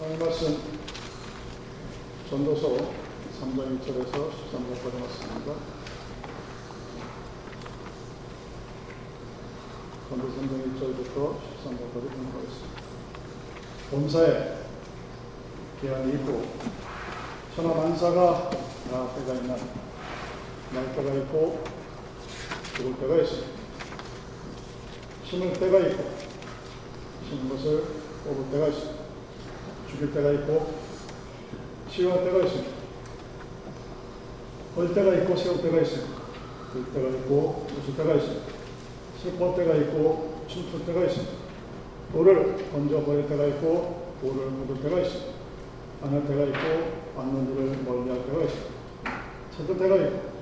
오늘 말씀 전도서 3장 1절에서 13절까지 말씀입니다. 전도서 3장 1절부터 13절까지 공부하겠습니다. 본사에 기한이 있고 천하 만사가 다 때가 있나 날 때가 있고 죽을 때가 있습니다. 심을 때가 있고 심은 것을 뽑을 때가 있습니다. 죽일 때가 있고 치유할 때가 있습니다. 걸 때가 있고 세울 때가 있습니다. 들 때가 있고 웃을 때가 있습니다. 슬퍼 때가 있고 춤출 때가 있습니다. 돌을 던져버릴 때가 있고 돌을 묻을 때가 있습니다. 안할 때가 있고 안는 일을 멀리 할 때가 있습니다. 찾을 때가 있고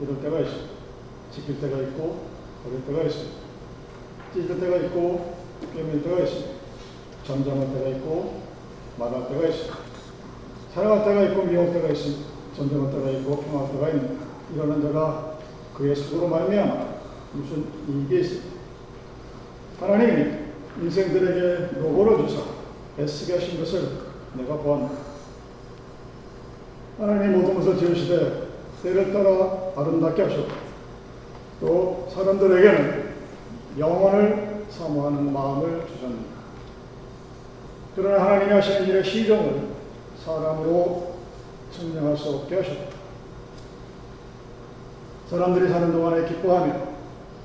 이럴 때가 있습니다. 지킬 때가 있고 버릴 때가 있습니다. 찢을 때가 있고 깨밀 때가 있습니다. 잠잠할 때가 있고 말할 때가 있습니다. 사랑할 때가 있고 미워할 때가 있습니다. 전쟁할 때가 있고 평화할 때가 있습니다. 이러는 자가 그의 속으로 말미암아 무슨 이익이 있습니다. 하나님이 인생들에게 노고를 주사 애쓰게 하신 것을 내가 보았다. 하나님이 모든 것을 지으시되 때를 따라 아름답게 하셨고 또 사람들에게는 영원을 사모하는 마음을 주셨습니다. 그러나 하나님이 하시는 일의 시정을 사람으로 증명할 수 없게 하셨다. 사람들이 사는 동안에 기뻐하며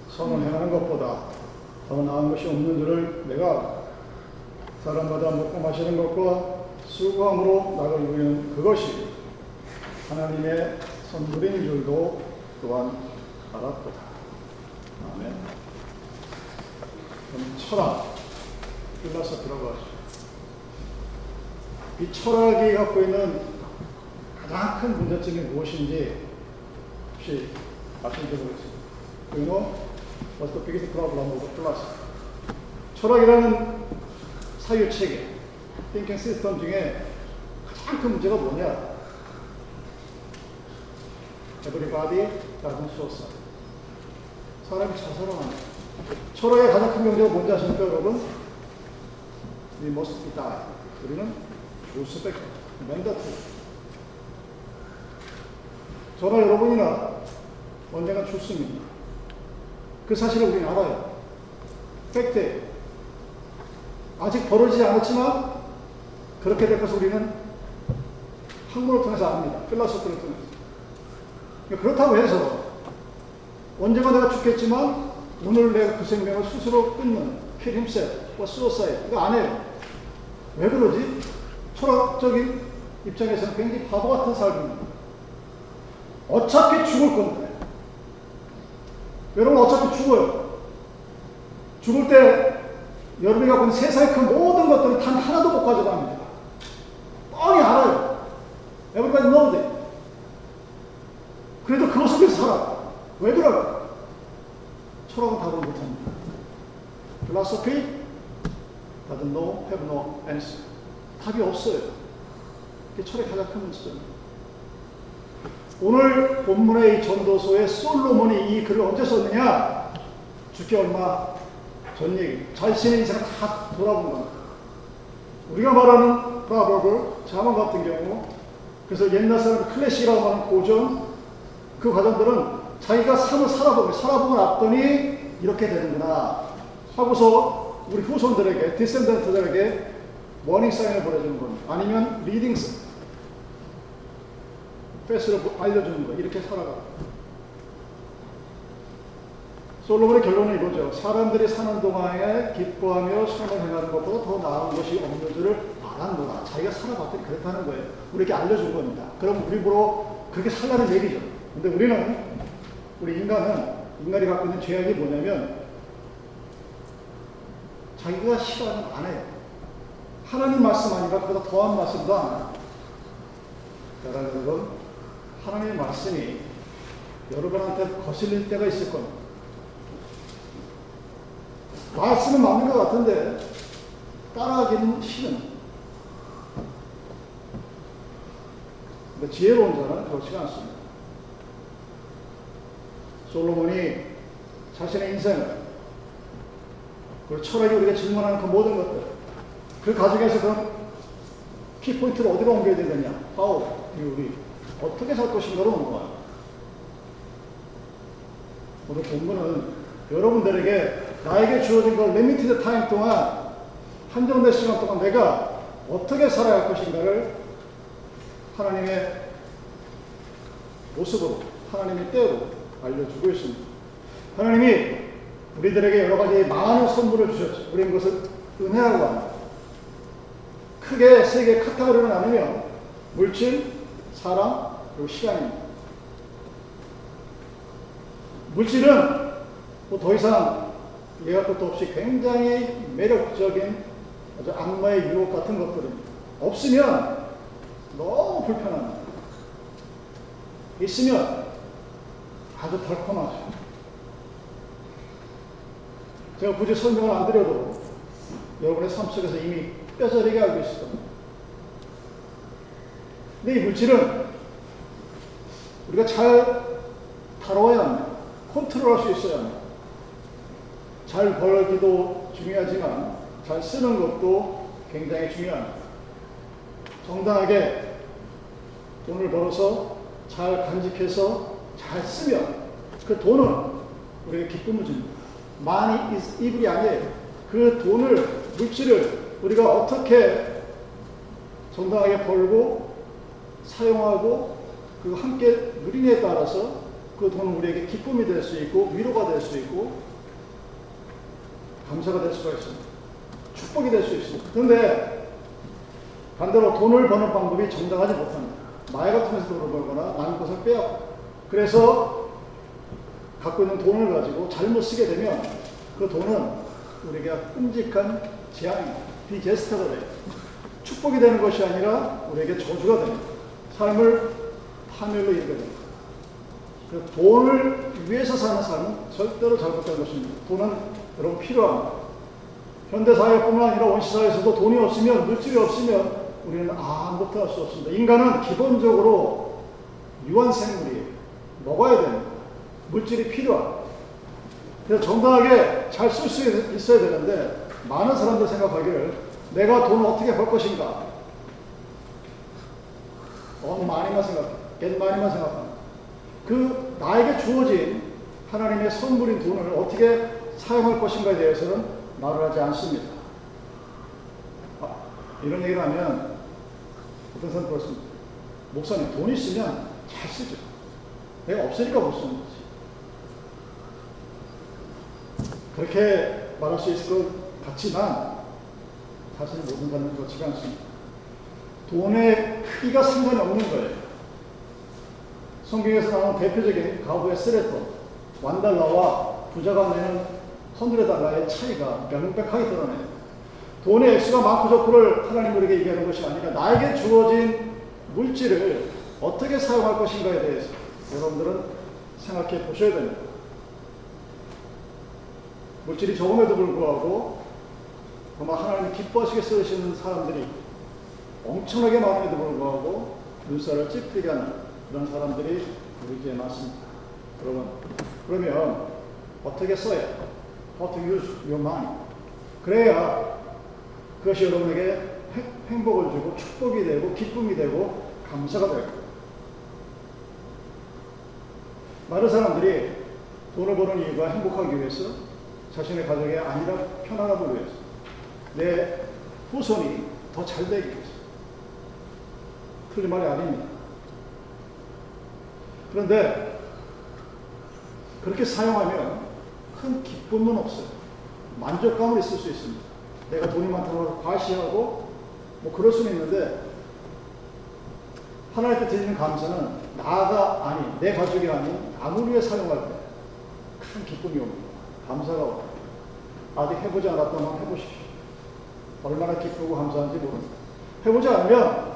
선을 행하는 것보다 더 나은 것이 없는 줄을 내가. 사람마다 먹고 마시는 것과 수고함으로 나를 누리는 그것이 하나님의 선물인 줄도 또한 알았도다. 아멘. 그럼 철학, 필라서피라고 하죠. 이 철학이 갖고 있는 가장 큰 문제점이 무엇인지 혹시. You know what's the biggest problem of philosophy? 철학이라는 사유체계, thinking system 중에 가장 큰 문제가 뭐냐? Everybody doesn't suicide. 사람이 자살하는 철학의 가장 큰 문제가 뭔지 아십니까, 여러분? We must die. 우리는 수밖에 맨다트. 저나 여러분이나 언젠가 죽습니다. 그 사실을 우리는 알아요. 팩트. 아직 벌어지지 않았지만 그렇게 될 것을 우리는 학문을 통해서 압니다. 필라소피를 통해서. 그렇다고 해서 언젠가 내가 죽겠지만 오늘 내가 그 생명을 스스로 끊는 or suicide 이거 안 해요. 왜 그러지? 철학적인 입장에서는 굉장히 바보 같은 삶입니다. 어차피 죽을 건데. 여러분 어차피 죽어요. 죽을 때 여러분이 갖고 있는 세상의 그 모든 것들은 단 하나도 못 가져갑니다. 뻔히 알아요. Knows it. 그래도 그것 속에서 살아. 왜 그럴까? 철학은 답을 못합니다. Philosophy doesn't know, have no answer. 답이 없어요. 그게 철학의 가장 큰 문제점입니다. 오늘 본문의 이 전도서에 솔로몬이 이 글을 언제 썼느냐? 죽기 얼마 전 얘기. 자신의 인생을 다 돌아본 겁니다. 우리가 말하는 proverb, 잠언 같은 경우, 그래서 옛날 사람 클래식이라고 하는 고전, 그 과정들은 자기가 삶을 살아보고, 살아보고 났더니 이렇게 되는구나. 하고서 우리 후손들에게, descendant들에게 warning sign을 보내주는 겁니다. 아니면 leading path를 알려주는 거예요. 이렇게 살아가. 솔로몬의 결론은 이거죠. 사람들이 사는 동안에 기뻐하며 선을 행하는 것보다 더 나은 것이 없는 줄을 알았노라. 자기가 살아봤더니 그렇다는 거예요. 우리에게 알려준 겁니다. 그럼 우리 보러 그렇게 살라는 얘기죠. 근데 우리는, 우리 인간은, 인간이 갖고 있는 죄악이 뭐냐면, 자기가 싫어하는 안 해요. 하나님 말씀 아니라 그보다 더한 말씀도 안 해요. 여러분, 하나님의 말씀이 여러분한테 거슬릴 때가 있을 겁니다. 말씀은 맞는 것 같은데 따라하기는 싫은. 근데 지혜로운 자는 그렇지가 않습니다. 솔로몬이 자신의 인생을 그리고 철학이 우리가 질문하는 그 모든 것들 그 가정에서 그런 키포인트를 어디로 옮겨야 되느냐? how, 우리 어떻게 살 것인가로 넘어가요. 오늘 본문은 여러분들에게 나에게 주어진 걸 limited time 동안 한정된 시간 동안 내가 어떻게 살아야 할 것인가를 하나님의 모습으로 하나님의 때로 알려주고 있습니다. 하나님이 우리들에게 여러 가지 많은 선물을 주셨죠. 우리는 그것을 은혜라고 합니다. 크게 세 개의 카테고리로 나누면 물질, 사람, 그리고 시간입니다. 물질은 뭐더 이상 예할 것도 없이 굉장히 매력적인 아주 악마의 유혹 같은 것들입니다. 없으면 너무 불편합니다. 있으면 아주 달콤하죠. 제가 굳이 설명을 안 드려도 여러분의 삶 속에서 이미 뼈저리게 알고 겁니다. 근데 이 물질은 우리가 잘 다뤄야 합니다. 컨트롤 할 수 있어야 합니다. 잘 벌기도 중요하지만 잘 쓰는 것도 굉장히 중요합니다. 정당하게 돈을 벌어서 잘 간직해서 잘 쓰면 그 돈은 우리에게 기쁨을 줍니다. 많이 이불이 아니에요. 그 돈을, 물질을 우리가 어떻게 정당하게 벌고 사용하고 그 함께 누리냐에 따라서 그 돈은 우리에게 기쁨이 될 수 있고 위로가 될 수 있고 감사가 될 수가 있습니다. 축복이 될 수 있습니다. 그런데 반대로 돈을 버는 방법이 정당하지 못합니다. 말 같으면서 돈을 벌거나 남의 것을 빼앗고 그래서 갖고 있는 돈을 가지고 잘못 쓰게 되면 그 돈은 우리에게 끔찍한 재앙입니다. 비게스트가 돼요. 축복이 되는 것이 아니라 우리에게 저주가 됩니다. 삶을 파멸로 이르게 됩니다. 그 돈을 위해서 사는 삶은 절대로 잘못된 것입니다. 돈은 여러분 필요합니다. 현대사회뿐만 아니라 원시사회에서도 돈이 없으면, 물질이 없으면 우리는 아무것도 할 수 없습니다. 인간은 기본적으로 유한생물이에요. 먹어야 됩니다. 물질이 필요합니다. 그래서 정당하게 잘 쓸 수 있어야 되는데 많은 사람들 생각하기를 내가 돈을 어떻게 벌 것인가 어, 많이만 생각해. 겐많이만 생각합니다. 그 나에게 주어진 하나님의 선물인 돈을 어떻게 사용할 것인가에 대해서는 말을 하지 않습니다. 아, 이런 얘기를 하면 어떤 사람 그렇습니다. 목사님 돈 있으면 잘 쓰죠. 내가 없으니까 못 쓰는 거지. 그렇게 말할 수 있을 것 같지만 사실 모든 사람은 그렇지가 않습니다. 돈의 크기가 상관이 없는 거예요. 성경에서 나오는 대표적인 가부의 쓰레돈, 완달러와 부자가 내는 헌드레 달러의 차이가 명백하게 드러나요. 돈의 액수가 많고 적고를 하나님 우리에게 얘기하는 것이 아니라 나에게 주어진 물질을 어떻게 사용할 것인가에 대해서 여러분들은 생각해 보셔야 됩니다. 물질이 적음에도 불구하고 정말 하나님 기뻐하시게 쓰시는 사람들이 엄청나게 많음에도 불구하고 눈살을 찌푸리게 하는 그런 사람들이 우리 교회에 많습니다. 여러분, 그러면 어떻게 써야? How to use your money. 그래야 그것이 여러분에게 행복을 주고 축복이 되고 기쁨이 되고 감사가 되고 많은 사람들이 돈을 버는 이유가 행복하기 위해서 자신의 가족이 아니라 편안함을 위해서 내 후손이 더 잘 되기 위해서 틀린 말이 아닙니다. 그런데 그렇게 사용하면 큰 기쁨은 없어요. 만족감은 있을 수 있습니다. 내가 돈이 많다고 과시하고 뭐 그럴 수는 있는데 하나님께 드리는 감사는 나가 아닌 내 가족이 아닌 남을 위해 사용할 때 큰 기쁨이 옵니다. 감사가 옵니다. 아직 해보지 않았다면 해보십시오. 얼마나 기쁘고 감사한지 모릅니다. 해보지 않으면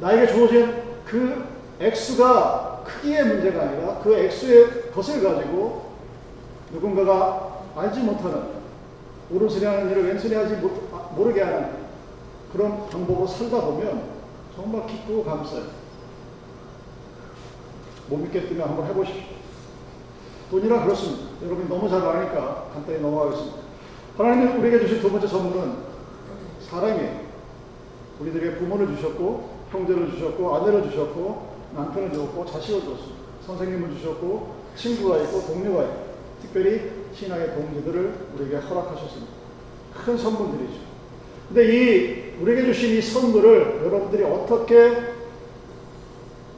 나에게 주어진 그 액수가 크기의 문제가 아니라 그 액수의 것을 가지고 누군가가 알지 못하는 오른손이 하는 일을 왼손이 하지 못, 아, 모르게 하는 그런 방법으로 살다 보면 정말 기쁘고 감사해요. 못 믿겠으면 한번 해보십시오. 돈이라 그렇습니다. 여러분이 너무 잘 아니까 간단히 넘어가겠습니다. 하나님이 우리에게 주신 두 번째 선물은 사랑이에요. 우리들에게 부모를 주셨고 형제를 주셨고 아내를 주셨고 남편을 주었고 자식을 줬습니다. 선생님을 주셨고 친구가 있고 동료가 있고 특별히 신앙의 동지들을 우리에게 허락하셨습니다. 큰 선물들이죠. 근데 이 우리에게 주신 이 선물을 여러분들이 어떻게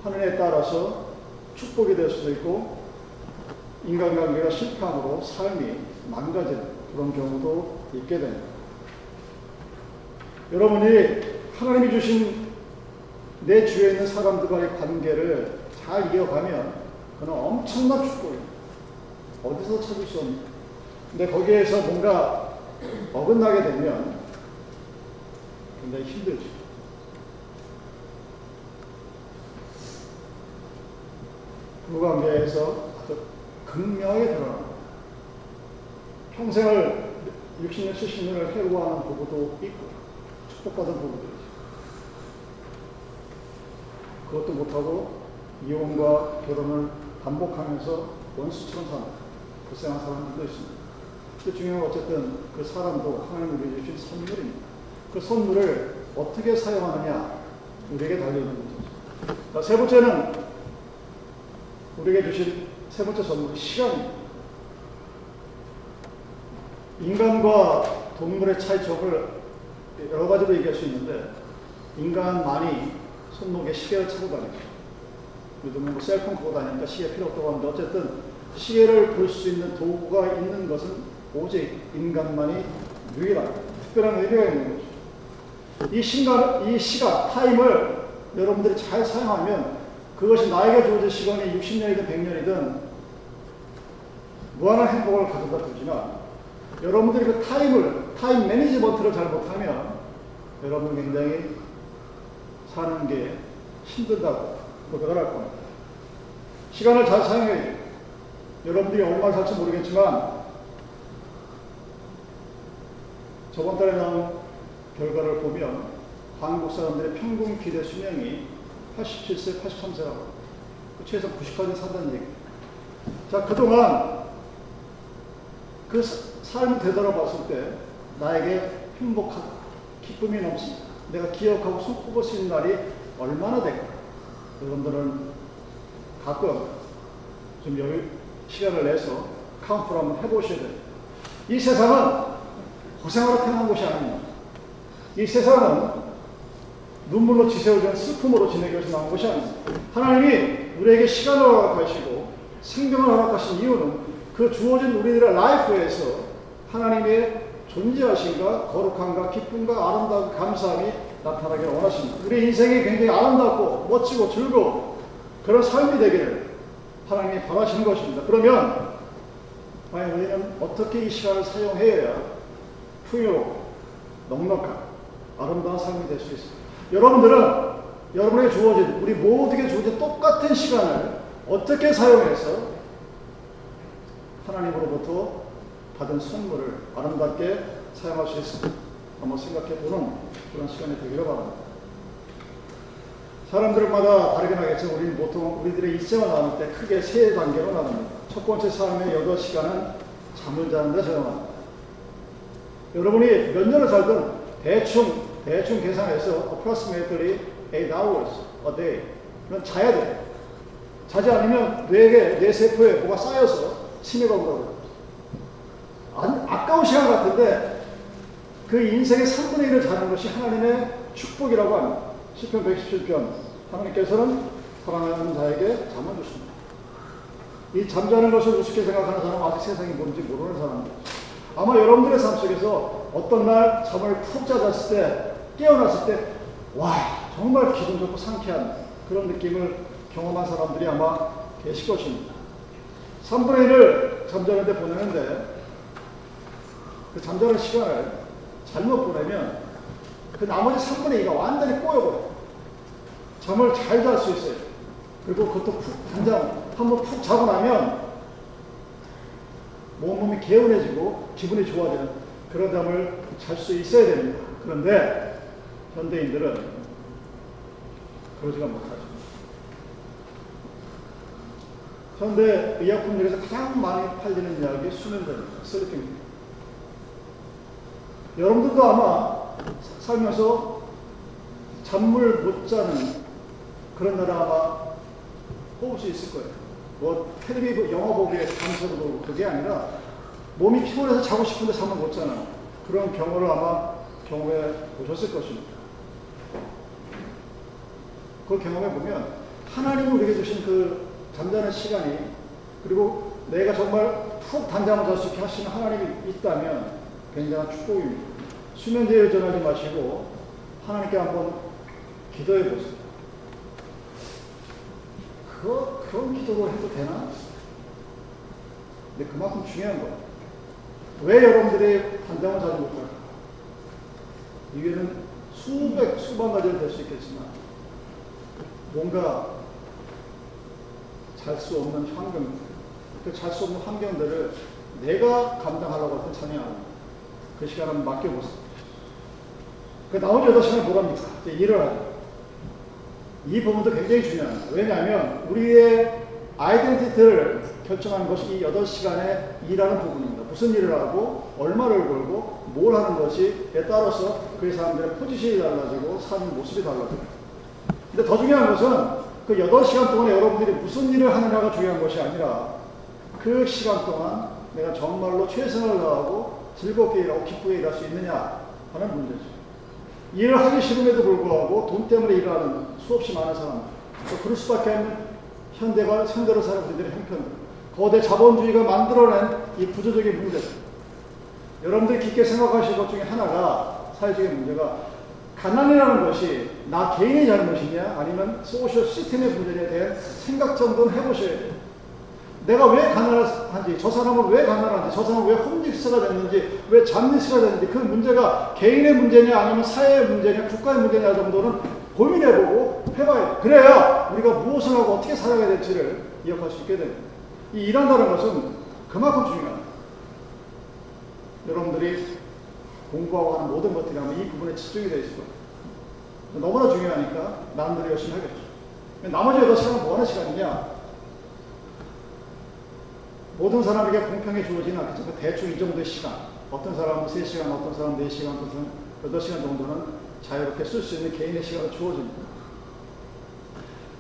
하느냐에 따라서 축복이 될 수도 있고 인간관계가 실패함으로 삶이 망가지는 그런 경우도 있게 됩니다. 여러분이 하나님이 주신 내 주위에 있는 사람들과의 관계를 잘 이어가면 그는 엄청난 축복입니다. 어디서 찾을 수 없는. 근데 거기에서 뭔가 어긋나게 되면 굉장히 힘들죠. 그 관계에서 아주 극명하게 드러납니다. 평생을 60년, 70년을 해고하는 부부도 있고 축복받은 부부도 있죠. 그것도 못하고 이혼과 결혼을 반복하면서 원수처럼 사는 불쌍한 사람들도 있습니다. 그 중요한 어쨌든 그 사람도 하나님 우리 주신 선물입니다. 그 선물을 어떻게 사용하느냐 우리에게 달려있는 거죠. 자, 세 번째는 우리에게 주신 세 번째 선물이 시간입니다. 인간과 동물의 차이점을 여러 가지로 얘기할 수 있는데 인간만이 손목에 시계를 차고 다니죠. 요즘은 뭐 셀폰 갖고 다니니까 시계 필요 없다고 하는데 어쨌든 시계를 볼 수 있는 도구가 있는 것은 오직 인간만이 유일한 특별한 의미가 있는 거죠. 이 시간, 이 시간, time을 여러분들이 잘 사용하면 그것이 나에게 주어진 시간이 60년이든 100년이든 무한한 행복을 가져다 주지만 여러분들이 그 time을, time management를 잘 못하면 여러분 굉장히 사는 게 힘들다고 고백을 할 겁니다. 시간을 잘 사용해야 돼요. 여러분들이 얼마 살지 모르겠지만 저번 달에 나온 결과를 보면 한국 사람들의 평균 기대 수명이 87세, 83세라고 그 최소 90까지 산다는 얘기. 자, 그동안 그 삶을 되돌아 봤을 때 나에게 행복하고 기쁨이 넘칩니다. 내가 기억하고 손꼽을 수 있는 날이 얼마나 될까? 여러분들은 가끔 좀 여유, 시간을 내서 카운트를 한번 해보셔야 돼요. 이 세상은 고생하러 태어난 곳이 아닙니다. 이 세상은 눈물로 지새우던 슬픔으로 지내기 위해서 나온 것이 아닙니다. 하나님이 우리에게 시간을 허락하시고 생명을 허락하신 이유는 그 주어진 우리들의 life에서 하나님의 존재하심과 거룩함과 기쁨과 아름다운 감사함이 나타나기를 원하십니다. 우리 인생이 굉장히 아름답고 멋지고 즐거운 그런 삶이 되기를 하나님이 바라시는 것입니다. 그러면 과연 우리는 어떻게 이 시간을 사용해야 풍요롭고 넉넉한 아름다운 삶이 될 수 있습니다. 여러분들은 여러분에게 주어진 우리 모두에게 주어진 똑같은 시간을 어떻게 사용해서 하나님으로부터 받은 선물을 아름답게 사용할 수 있습니다. 한번 생각해 보는 그런 시간이 되기를 바랍니다. 사람들마다 다르긴 하겠지만 우리는 보통 우리들의 일생을 나눌 때 크게 세 단계로 나눕니다. 첫 번째 삶의 8시간은 잠을 자는 데 사용합니다. 여러분이 몇 년을 살든 대충, 대충 계산해서 approximately 8 hours a day. 그건 자야 돼. 자지 않으면 뇌에, 뇌 세포에 뭐가 쌓여서 치매가 온다고. 아까운 시간 같은데 그 인생의 3분의 1을 자는 것이 하나님의 축복이라고 합니다. 10편 117편 하나님께서는 사랑하는 자에게 잠을 주십니다. 이 잠자는 것을 우습게 생각하는 사람은 아직 세상이 뭔지 모르는 사람입니다. 아마 여러분들의 삶 속에서 어떤 날 잠을 푹 자졌을 때 깨어났을 때 와 정말 기분 좋고 상쾌한 그런 느낌을 경험한 사람들이 아마 계실 것입니다. 3분의 1을 잠자는데 보내는데 그 잠자는 시간을 잘못 보내면 그 나머지 3분의 2가 완전히 꼬여버려요. 잠을 잘 잘 수 있어요. 그리고 그것도 푹, 단잠 한번 푹 자고 나면 몸이 개운해지고 기분이 좋아지는 그런 잠을 잘 수 있어야 됩니다. 그런데 현대인들은 그러지가 못하죠. 현대 의약품 중에서 가장 많이 팔리는 약이 수면제입니다. sleeping. 여러분들도 아마 살면서 잠을 못 자는 그런 날 아마 꼽을 수 있을 거예요. 뭐 텔레비전 영화 보기에 밤새도 보고 그게 아니라 몸이 피곤해서 자고 싶은데 잠을 못 자는 그런 경우를 아마 경험해 보셨을 것입니다. 그걸 경험해 보면 하나님이 우리에게 주신 그 잠자는 시간이 그리고 내가 정말 푹 단잠을 잘 수 있게 하시는 하나님이 있다면 굉장한 축복입니다. 수면제에 전하지 마시고 하나님께 한번 기도해 보세요. 그거, 그런 기도를 해도 되나? 근데 그만큼 중요한 거예요. 왜 여러분들이 단잠을 자지 못할까? 이게는 수백, 수만 가지가 될 수 있겠지만, 뭔가 잘 수 없는 환경, 그 잘 수 없는 환경들을 내가 감당하려고 할때 찬양하는 그 시간을 맡겨보세요. 그 나머지 8시간 뭐랍니까? 이제 일을. 이 부분도 굉장히 중요합니다. 왜냐하면 우리의 아이덴티티를 결정하는 것이 이 8시간에 일하는 부분입니다. 무슨 일을 하고, 얼마를 벌고, 뭘 하는 것이에 따라서 그 사람들의 포지션이 달라지고, 사는 모습이 달라져요. 근데 더 중요한 것은 그 8시간 동안에 여러분들이 무슨 일을 하느냐가 중요한 것이 아니라 그 시간 동안 내가 정말로 최선을 다하고 즐겁게 일하고 기쁘게 일할 수 있느냐 하는 문제죠. 일을 하기 싫음에도 불구하고 돈 때문에 일하는 수없이 많은 사람, 또 그럴 수밖에 없는 현대가 현대로 사는 우리들의 형편들, 거대 자본주의가 만들어낸 이 구조적인 문제들. 여러분들이 깊게 생각하실 것 중에 하나가 사회적인 문제가 가난이라는 것이 나 개인의 잘못이냐 아니면 소셜 시스템의 문제에 대한 생각 정도는 해보셔야 돼요. 내가 왜 가난한지, 저 사람은 왜 가난한지, 저 사람은 왜 홈리스가 됐는지, 왜 잠리스가 됐는지, 그 문제가 개인의 문제냐, 아니면 사회의 문제냐, 국가의 문제냐 정도는 고민해보고 해봐야 돼. 그래야 우리가 무엇을 하고 어떻게 살아야 될지를 기억할 수 있게 됩니다. 이 일한다는 것은 그만큼 중요합니다. 여러분들이 공부하고 하는 모든 것들이 아마 이 부분에 집중이 되어 있을 거예요. 너무나 중요하니까 남들이 열심히 하겠죠. 나머지 8시간은 뭐 하는 시간이냐? 모든 사람에게 공평히 주어지는 않겠지만 대충 이 정도의 시간, 어떤 사람은 3시간, 어떤 사람은 4시간, 어떤 사람은 8시간 정도는 자유롭게 쓸 수 있는 개인의 시간을 주어집니다.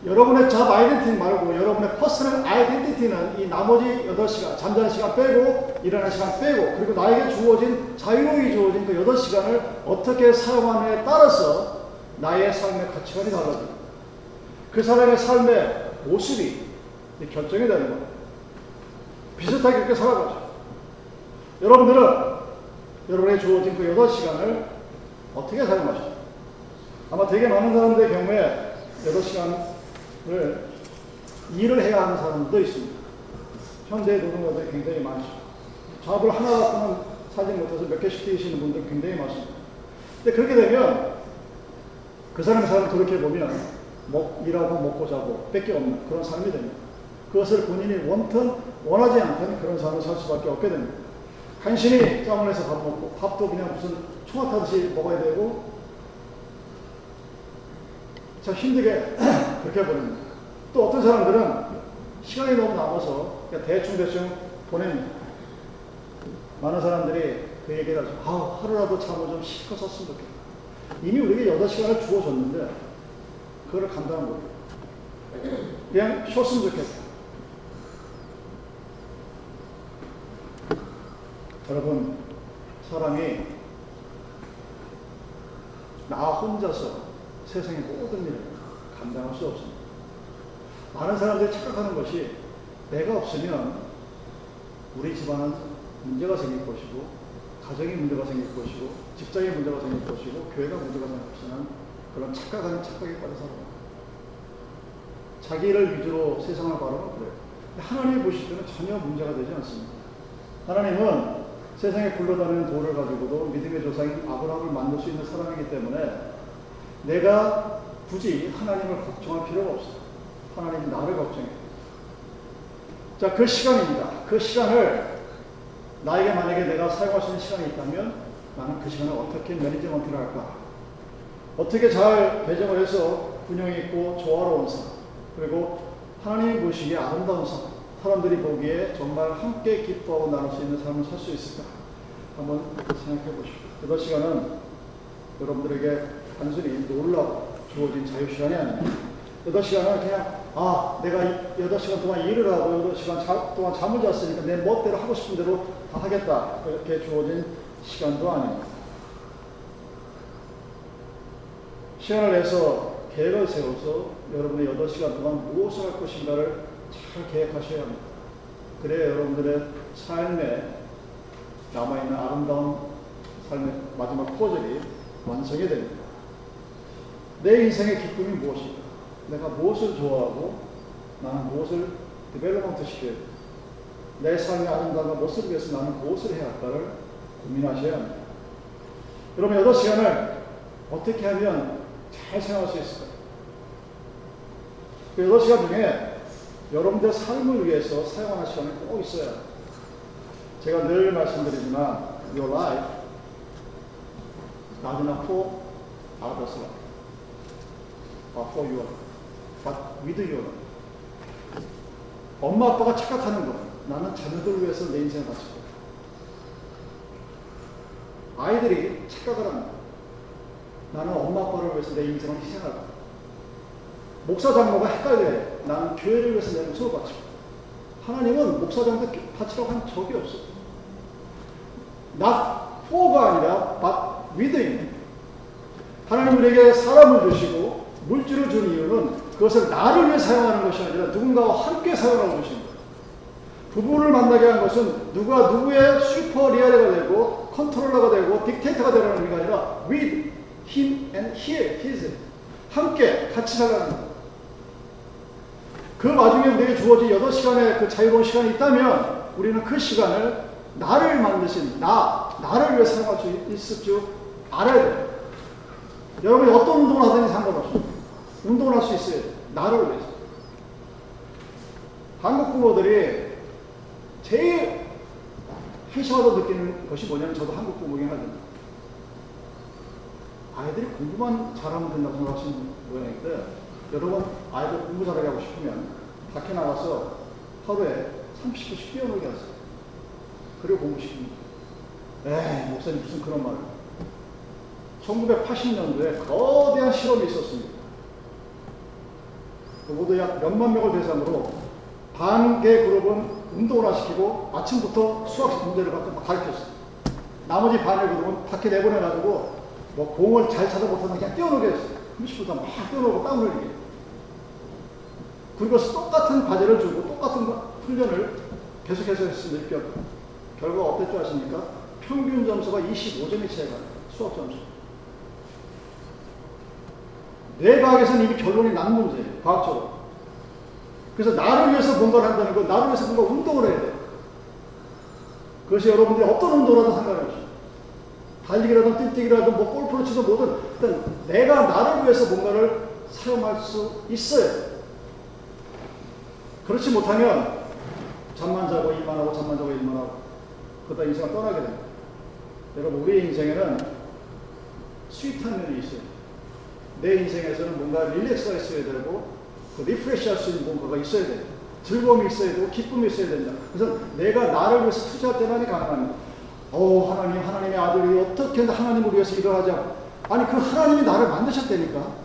여러분의 job identity 말고 여러분의 personal identity는 이 나머지 8시간, 잠자는 시간 빼고 일하는 시간 빼고 그리고 나에게 주어진 자유로이 주어진 그 8시간을 어떻게 사용하느냐에 따라서 나의 삶의 가치관이 달라집니다. 그 사람의 삶의 모습이 결정이 되는 겁니다. 비슷하게 그렇게 살아가죠. 여러분들은 여러분의 주어진 그 8시간을 어떻게 사용하죠? 아마 되게 많은 사람들의 경우에 8시간을 일을 해야 하는 사람도 있습니다. 현대 노동자들이 굉장히 많죠. 잡을 하나 갖고는 사지 못해서 몇 개씩 뛰시는 분들 굉장히 많습니다. 근데 그렇게 되면 그 사람의 삶을 돌이켜보면 먹, 일하고 먹고 자고 뺏기 없는 그런 삶이 됩니다. 그것을 본인이 원턴, 원하지 않던 그런 삶을 살 수밖에 없게 됩니다. 간신히 짬을 해서 밥 먹고, 밥도 그냥 무슨 총합하듯이 먹어야 되고, 참 힘들게 그렇게 보냅니다. 또 어떤 사람들은 시간이 너무 남아서 대충대충 보냅니다. 많은 사람들이 그 얘기를 하죠. 아, 하루라도 잠을 좀 실컷 잤으면 좋겠다. 이미 우리에게 8시간을 주어졌는데, 그거를 감당한 거예요. 그냥 쉬었으면 좋겠다. 여러분, 사람이 나 혼자서 세상의 모든 일을 감당할 수 없습니다. 많은 사람들이 착각하는 것이 내가 없으면 우리 집안은 문제가 생길 것이고, 가정이 문제가 생길 것이고, 직장에 문제가 생길 것이고, 교회가 문제가 생길 것이라는 그런 착각하는 착각에 빠져 살아요. 자기를 위주로 세상을 바라보면 그래요. 하나님이 보실 때는 전혀 문제가 되지 않습니다. 하나님은 세상에 굴러다니는 돌을 가지고도 믿음의 조상인 아브라함을 만들 수 있는 사람이기 때문에 내가 굳이 하나님을 걱정할 필요가 없어. 하나님이 나를 걱정해. 자, 그 시간입니다. 그 시간을 나에게 만약에 내가 사용할 수 있는 시간이 있다면 나는 그 시간을 어떻게 매니지먼트를 할까? 어떻게 잘 배정을 해서 균형 있고 조화로운 삶, 그리고 하나님이 보시기에 아름다운 삶, 사람들이 보기에 정말 함께 기뻐하고 나눌 수 있는 삶을 살 수 있을까? 한번 생각해 보십시오. 이번 시간은 여러분들에게 단순히 놀라고 주어진 자유시간이 아닙니다. 8시간은 그냥 아 내가 8시간 동안 일을 하고 8시간 자, 동안 잠을 잤으니까 내 멋대로 하고 싶은 대로 다 하겠다 이렇게 주어진 시간도 아닙니다. 시간을 내서 계획을 세워서 여러분의 8시간 동안 무엇을 할 것인가를 잘 계획하셔야 합니다. 그래야 여러분들의 삶에 남아있는 아름다운 삶의 마지막 포절이 완성이 됩니다. 내 인생의 기쁨이 무엇일까? 내가 무엇을 좋아하고 나는 무엇을 development 시켜야 돼? 내 삶의 아름다움과 무엇을 위해서 나는 무엇을 해야 할까를 고민하셔야 합니다. 여러분 8시간을 어떻게 하면 잘 생각할 수 있을까요? 그 8시간 중에 여러분들 삶을 위해서 사용하는 시간이 꼭 합니다. 제가 늘 말씀드리지만 your life not enough for others life but for your but with your life. 엄마 아빠가 착각하는 거. 나는 자녀들 위해서 내 인생을 거야 아이들이 착각을 합니다. 나는 엄마 아빠를 위해서 내 인생을 희생할 거야 목사 장로가 헷갈려요 나는 교회를 위해서 내 목숨을 바칠 거야 하나님은 목사 장로 바치라고 한 적이 없어 not for가 아니라 but with him. 하나님 우리에게 사람을 주시고 물질을 준 이유는 그것을 나를 위해 사용하는 것이 아니라 누군가와 함께 계신 거예요. 부부를 만나게 한 것은 누가 누구의 superior가 되고 controller가 되고 dictator가 되라는 의미가 아니라 with him and her, his. 함께 같이 살라는 거예요. 그 와중에 우리에게 주어진 8시간의 그 자유로운 시간이 있다면 우리는 그 시간을 나를 만드신 나, 나를 위해 사용할 수 있을 줄 알아야 돼요. 여러분이 어떤 운동을 하든지 상관없어요. 운동을 할 수 있어요. 나를 위해서. 한국 부모들이 제일 한심하다 느끼는 것이 뭐냐면 저도 한국 부모긴 하거든요. 아이들이 공부만 잘하면 된다고 생각하시는 모양인데 여러분 아이들 공부 잘하게 하고 싶으면 밖에 나가서 하루에 30분씩 뛰어놀게 하세요. 그리고 공부시킵니다. 에이, 목사님 무슨 그런 말을. 1980년도에 거대한 실험이 있었습니다. 그 모두 약 몇만 명을 대상으로 반 개 그룹은 운동을 시키고 아침부터 수학 문제를 갖고 가르쳤어요. 나머지 반의 그룹은 밖에 내보내가지고 뭐 공을 잘 찾아 못하는 그냥 뛰어놀게 했어요. 30분간 막 뛰어놀고 땀 흘리게. 그리고 똑같은 과제를 주고 똑같은 훈련을 계속해서 했습니다. 6개월 결과가 어땠지 아십니까? 평균 점수가 25점이 차이가. 수학 점수. 뇌과학에서는 이미 결론이 난 문제예요. 과학적으로. 그래서 나를 위해서 뭔가를 한다는 건 나를 위해서 뭔가 운동을 해야 돼요. 그것이 여러분들이 어떤 운동을 하든 상관없어요. 달리기라든 뛰뛰기라든 뭐 골프를 치든 뭐든 일단 내가 나를 위해서 뭔가를 사용할 수 있어요. 그렇지 못하면 잠만 자고 일만 하고 잠만 자고 일만 하고 그러다 인생을 떠나게 됩니다. 여러분 우리 인생에는 sweet한 면이 있어요. 내 인생에서는 뭔가 relax가 있어야 되고 그 refresh 할 수 있는 뭔가가 있어야 돼요. 즐거움이 있어야 되고 기쁨이 있어야 된다. 그래서 내가 나를 위해서 투자할 때만이 가능합니다. 오 하나님 하나님의 아들이 어떻게 하나님을 위해서 일을 하자. 아니 그 하나님이 나를 만드셨다니까.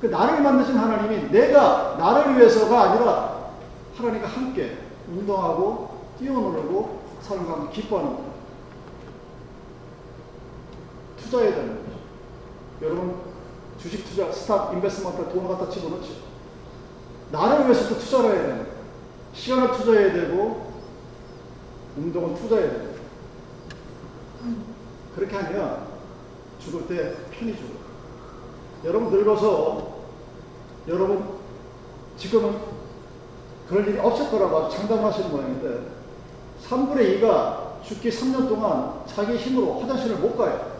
그 나를 만드신 하나님이 내가 나를 위해서가 아니라 하나님과 함께 운동하고 뛰어놀고 사람과 기뻐하는 거예요. 투자해야 되는 거죠. 여러분 주식 투자, stock, investment 돈을 갖다 집어넣죠. 나를 위해서도 투자를 해야 되는 거예요. 시간을 투자해야 되고 운동은 투자해야 되고 그렇게 하면 죽을 때 편히 죽어요. 여러분 늙어서 여러분 지금은 그럴 일이 없을 거라고 장담하시는 모양인데 3분의 2가 죽기 3년 동안 자기 힘으로 화장실을 못 가요.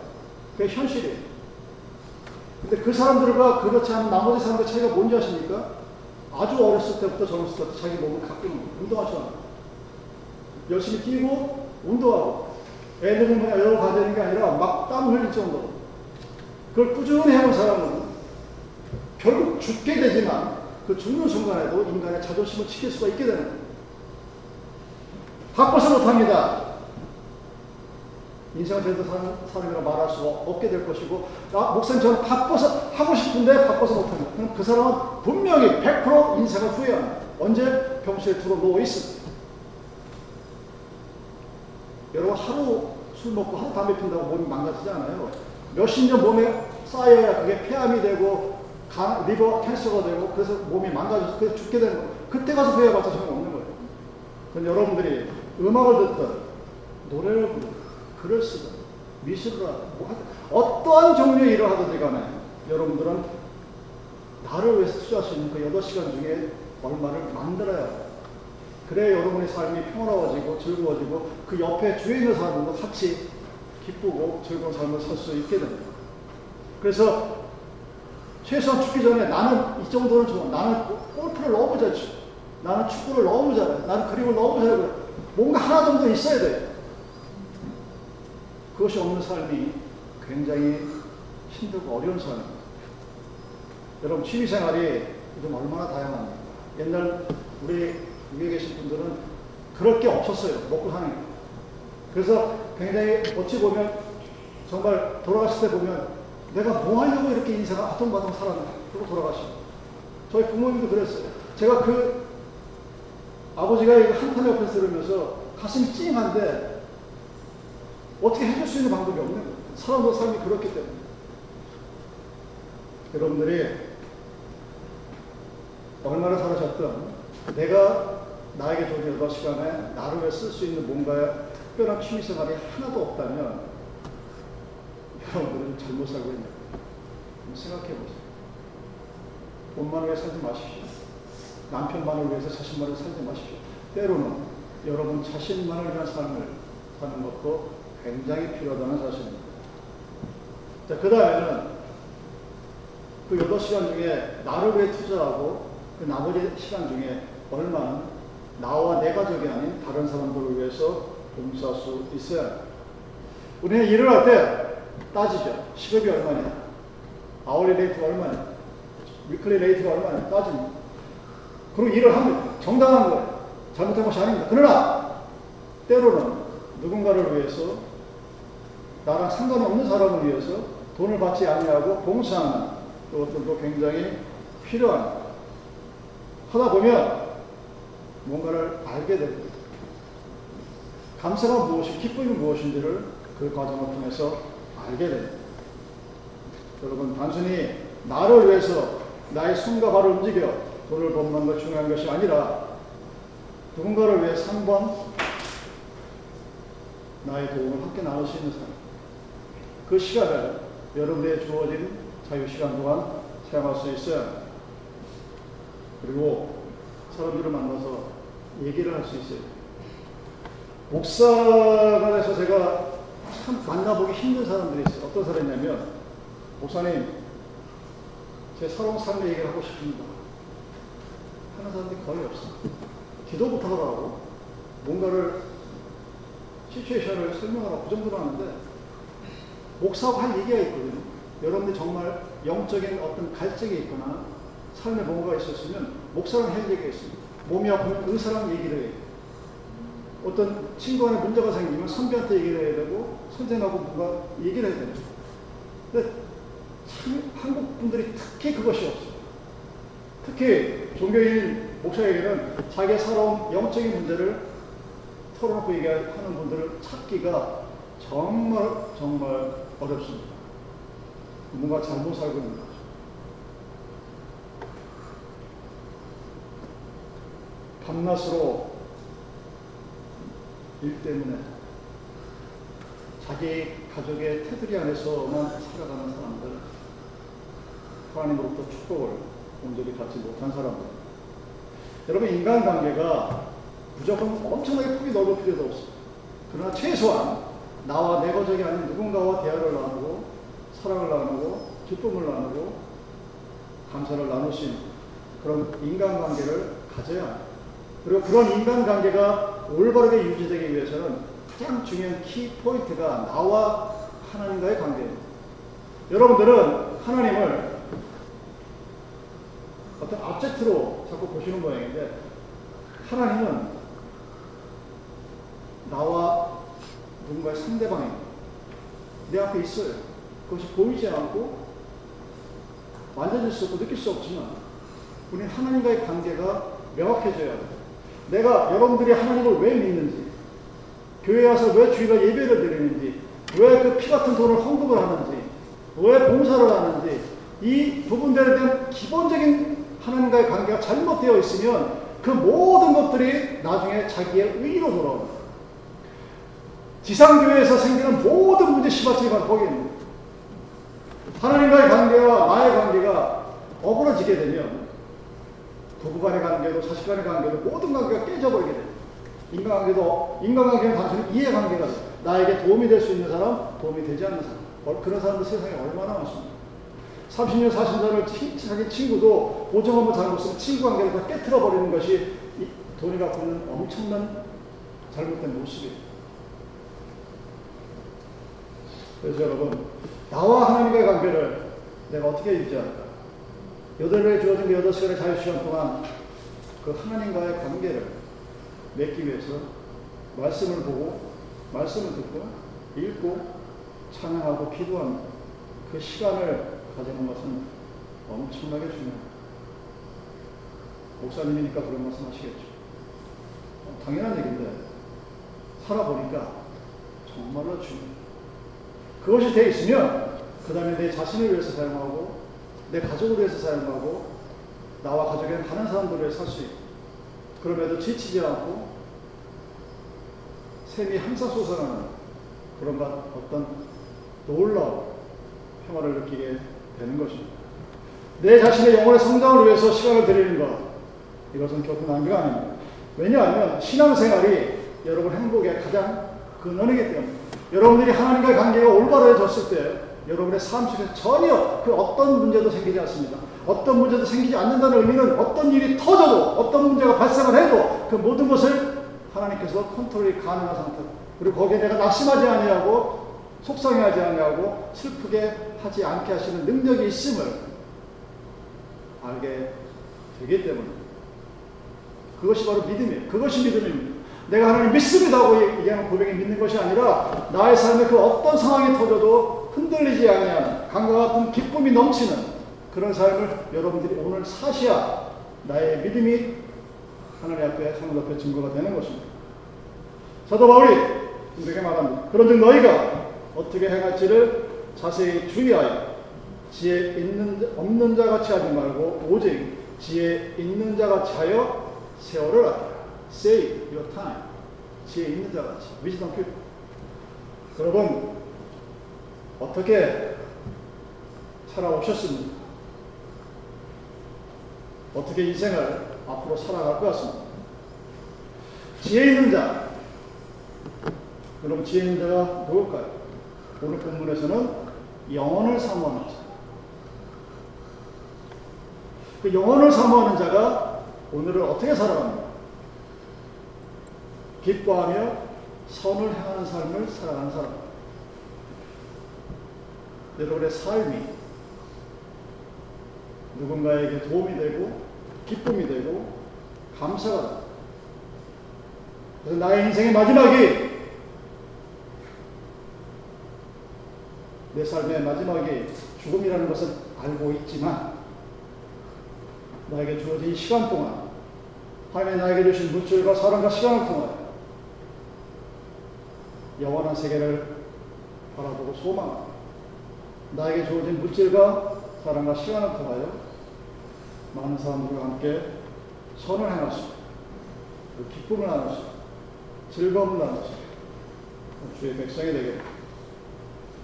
그게 현실이에요. 근데 그 사람들과 그렇지 않은 나머지 사람들 차이가 뭔지 아십니까? 아주 어렸을 때부터 젊었을 때부터 자기 몸을 가꾸는 거예요. 운동하잖아. 열심히 뛰고 운동하고 애들은 그냥 여러 가되는 게 아니라 막 땀 흘릴 정도로 그걸 꾸준히 해온 사람은 결국 죽게 되지만 그 죽는 순간에도 인간의 자존심을 지킬 수가 있게 되는 거예요. 바꿔서 못합니다. 인생을 제대로 사는 사람이라고 말할 수가 없게 될 것이고 나 목사님 저는 바빠서 하고 싶은데 바빠서 못합니다. 그럼 그 사람은 분명히 100% 인생을 후회합니다. 언제 병실에 들어 누워 있습니다. 여러분 하루 술 먹고 하루 담배 핀다고 몸이 망가지지 않아요. 몇십 년 몸에 쌓여야 그게 폐암이 되고 간, 리버 캔서가 되고 그래서 몸이 망가져서 그래서 죽게 되는 거예요. 그때 가서 후회해봤자 소용없는 거예요. 그럼 여러분들이 음악을 듣든 노래를 부르든 글을 쓰든 미술을 하든 뭐 하든 어떠한 종류의 일을 하든지 간에 여러분들은 나를 위해서 투자할 수 있는 그 8시간 중에 얼마를 만들어야. 그래야 여러분의 삶이 평화로워지고 즐거워지고 그 옆에 주위에 있는 사람들도 같이 기쁘고 즐거운 삶을 살 수 있게 됩니다. 그래서 최소한 죽기 전에 나는 이 정도는 좋아. 나는 골프를 너무 잘 쳐. 나는 축구를 너무 잘해. 나는 그림을 너무 잘해. 뭔가 하나 정도 있어야 돼. 그것이 없는 삶이 굉장히 힘들고 어려운 삶입니다. 여러분 취미 생활이 요즘 얼마나 다양합니까? 옛날 우리 위에 계신 분들은 그럴 게 없었어요. 먹고 사는 게. 그래서 굉장히 어찌 보면 정말 돌아가실 때 보면 내가 뭐 하려고 이렇게 인생을 아통바통 살았나 그러고 돌아가시고 저희 부모님도 그랬어요. 제가 그 아버지가 한탄 옆에서 들으면서 가슴이 찡한데 어떻게 해줄 수 있는 방법이 없는 거예요. 사람도 삶이 그렇기 때문에. 여러분들이 얼마나 살아셨든 내가 나에게 주는 8시간에 나를 위해 쓸수 있는 뭔가 특별한 취미 생활이 하나도 없다면 여러분들은 잘못 살고 있는 거예요. 생각해 보세요. 돈만을 위해 살지 마십시오. 남편만을 위해서 자신만을 살지 마십시오. 때로는 여러분 자신만을 위한 삶을 사는 것도 굉장히 필요하다는 사실입니다. 자, 그 다음에는 그 8시간 중에 나를 위해 투자하고 그 나머지 시간 중에 얼마는 나와 내 가족이 아닌 다른 사람들을 위해서 봉사할 수 있어야. 우리는 일을 할 때 따지죠. 시급이 얼마냐. hourly rate가 얼마냐. weekly rate가 얼마냐. 따집니다. 그리고 일을 합니다. 정당한 거예요. 잘못한 것이 아닙니다. 그러나 때로는 누군가를 위해서 나랑 상관없는 사람을 위해서 돈을 받지 아니하고 봉사하는 그것들도 굉장히 필요합니다. 하다 보면 뭔가를 알게 됩니다. 감사가 무엇이, 기쁨이 무엇인지를 그 과정을 통해서 알게 됩니다. 여러분, 단순히 나를 위해서 나의 손과 발을 움직여 돈을 버는 것 중요한 것이 아니라 누군가를 위해서 한번 나의 도움을 함께 나눌 수 있는 사람. 그 시간을 여러분에게 주어진 자유 시간 동안 사용할 수 합니다. 그리고 사람들을 만나서 얘기를 할 수 있어요. 목사가 돼서 제가 참 만나보기 힘든 사람들이 있어요. 어떤 사람이냐면, 목사님, 제 서러운 삶의 얘기를 하고 싶습니다. 하는 사람들이 거의 없어요. 기도부터 하라고 뭔가를 시츄에이션을 설명하라고 그 정도로 하는데 목사하고 할 얘기가 있거든요. 여러분들 정말 영적인 어떤 갈증이 있거나 삶에 뭔가 있었으면 목사랑 할 얘기가 있습니다. 몸이 아프면 의사랑 얘기를 해요. 어떤 친구 간에 문제가 생기면 선배한테 얘기를 해야 되고 선생하고 뭔가 얘기를 해야 됩니다. 근데 참 한국 분들이 특히 그것이 없어요. 특히 종교인 목사에게는 자기의 살아온 영적인 문제를 털어놓고 얘기하는 분들을 찾기가 정말 정말 어렵습니다. 뭔가 잘못 살고 있는 거죠. 밤낮으로 일 때문에 자기 가족의 테두리 안에서만 살아가는 사람들, 하나님으로부터 축복을 온전히 받지 못한 사람들. 여러분, 인간관계가 무조건 엄청나게 폭이 넓을 필요도 없어. 그러나 최소한 나와 내 가족이 아닌 누군가와 대화를 나누고, 사랑을 나누고, 기쁨을 나누고, 감사를 있는 그런 인간관계를 가져야 합니다. 그리고 그런 인간관계가 올바르게 유지되기 위해서는 가장 중요한 키 포인트가 나와 하나님과의 관계입니다. 여러분들은 하나님을 어떤 압젝트로 자꾸 보시는 모양인데 하나님은 나와 누군가의 상대방입니다. 내 앞에 있어요. 그것이 보이지 않고 만져질 수 없고 느낄 수 없지만 우리 하나님과의 관계가 명확해져야 돼요. 내가 여러분들이 하나님을 왜 믿는지, 교회 와서 왜 주일날 예배를 드리는지, 왜 그 피 같은 돈을 헌금을 하는지, 왜 봉사를 하는지, 이 부분들에 대한 기본적인 하나님과의 관계가 잘못되어 있으면 그 모든 것들이 나중에 자기의 의로 돌아옵니다. 지상교회에서 생기는 모든 문제 시바지가 거기 있는 거예요. 하나님과의 관계와 나의 관계가 어그러지게 되면 부부 간의 관계도 자식 간의 관계도 모든 관계가 깨져버리게 돼요. 인간관계도 인간관계는 단순히 이해관계가 돼요. 나에게 도움이 될 수 있는 사람, 도움이 되지 않는 사람. 어, 그런 사람들 세상에 얼마나 많습니까? 30년 사신 사람을 자기 친구도 보정 한번 잘못으면 친구 관계를 다 깨뜨려 버리는 것이 돈이 갖고 있는 엄청난 잘못된 모습이에요. 그래서 여러분, 나와 하나님과의 관계를 내가 어떻게 유지할까? 여덟에 주어진 그 여덟 시간의 자유 시간 동안 그 하나님과의 관계를 맺기 위해서 말씀을 보고, 말씀을 듣고, 읽고, 찬양하고, 기도하는 그 시간을 가지는 것은 엄청나게 중요합니다. 목사님이니까 그런 말씀 하시겠죠. 당연한 얘기인데, 살아보니까 정말로 중요해요. 그것이 돼 있으면 그 다음에 내 자신을 위해서 사용하고 내 가족을 위해서 사용하고 나와 가족에 다른 사람들을 위해 살수 있고 그럼에도 지치지 않고 샘이 항상 솟아나는 그런 어떤 놀라운 평화를 느끼게 되는 것입니다. 내 자신의 영혼의 성장을 위해서 시간을 드리는 것 이것은 결코 낭비가 아닙니다. 왜냐하면 신앙생활이 여러분 행복의 가장 근원이기 때문입니다. 여러분들이 하나님과의 관계가 올바로 해졌을 때 여러분의 삶 속에서 전혀 그 어떤 문제도 생기지 않습니다. 어떤 문제도 생기지 않는다는 의미는 어떤 일이 터져도 어떤 문제가 발생을 해도 그 모든 것을 하나님께서 컨트롤이 가능한 상태. 그리고 거기에 내가 낙심하지 아니하고 속상해하지 아니하고 슬프게 하지 않게 하시는 능력이 있음을 알게 되기 때문에 그것이 바로 믿음이에요. 그것이 믿음입니다. 내가 하나님 믿습니다고 얘기하는 고백이 믿는 것이 아니라 나의 삶에 그 어떤 상황이 터져도 흔들리지 아니하는 강과 같은 기쁨이 넘치는 그런 삶을 여러분들이 오늘 사셔야 나의 믿음이 하나님 앞에 하늘 앞에 증거가 되는 것입니다. 사도 바울이 우리에게 말합니다. 그런즉 너희가 어떻게 행할지를 자세히 주의하여 지혜 있는 없는 자 같이 하지 말고 오직 지혜 있는 자 같이 하여 세월을. Save your time. 지혜 있는 자 같이. wisdom people. 여러분, 어떻게 살아오셨습니까? 어떻게 인생을 앞으로 살아갈 것 같습니다. 지혜 있는 자. 여러분, 지혜 있는 자가 누굴까요? 오늘 본문에서는 영혼을 사모하는 자. 그 영혼을 사모하는 자가 오늘을 어떻게 살아갑니까? 기뻐하며 선을 행하는 삶을 살아가는 사람. 여러분의 삶이 누군가에게 도움이 되고 기쁨이 되고 감사가 되고 그래서 나의 인생의 마지막이 내 삶의 마지막이 죽음이라는 것을 알고 있지만 나에게 주어진 시간 동안 하나님이 나에게 주신 물질과 사랑과 시간을 통하여 영원한 세계를 바라보고 소망합니다. 나에게 주어진 물질과 사랑과 시간을 통하여 많은 사람들과 함께 선을 행할 수, 그 기쁨을 나눌 수, 즐거움을 나눌 수, 주의 백성이 되게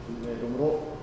주님의 이름으로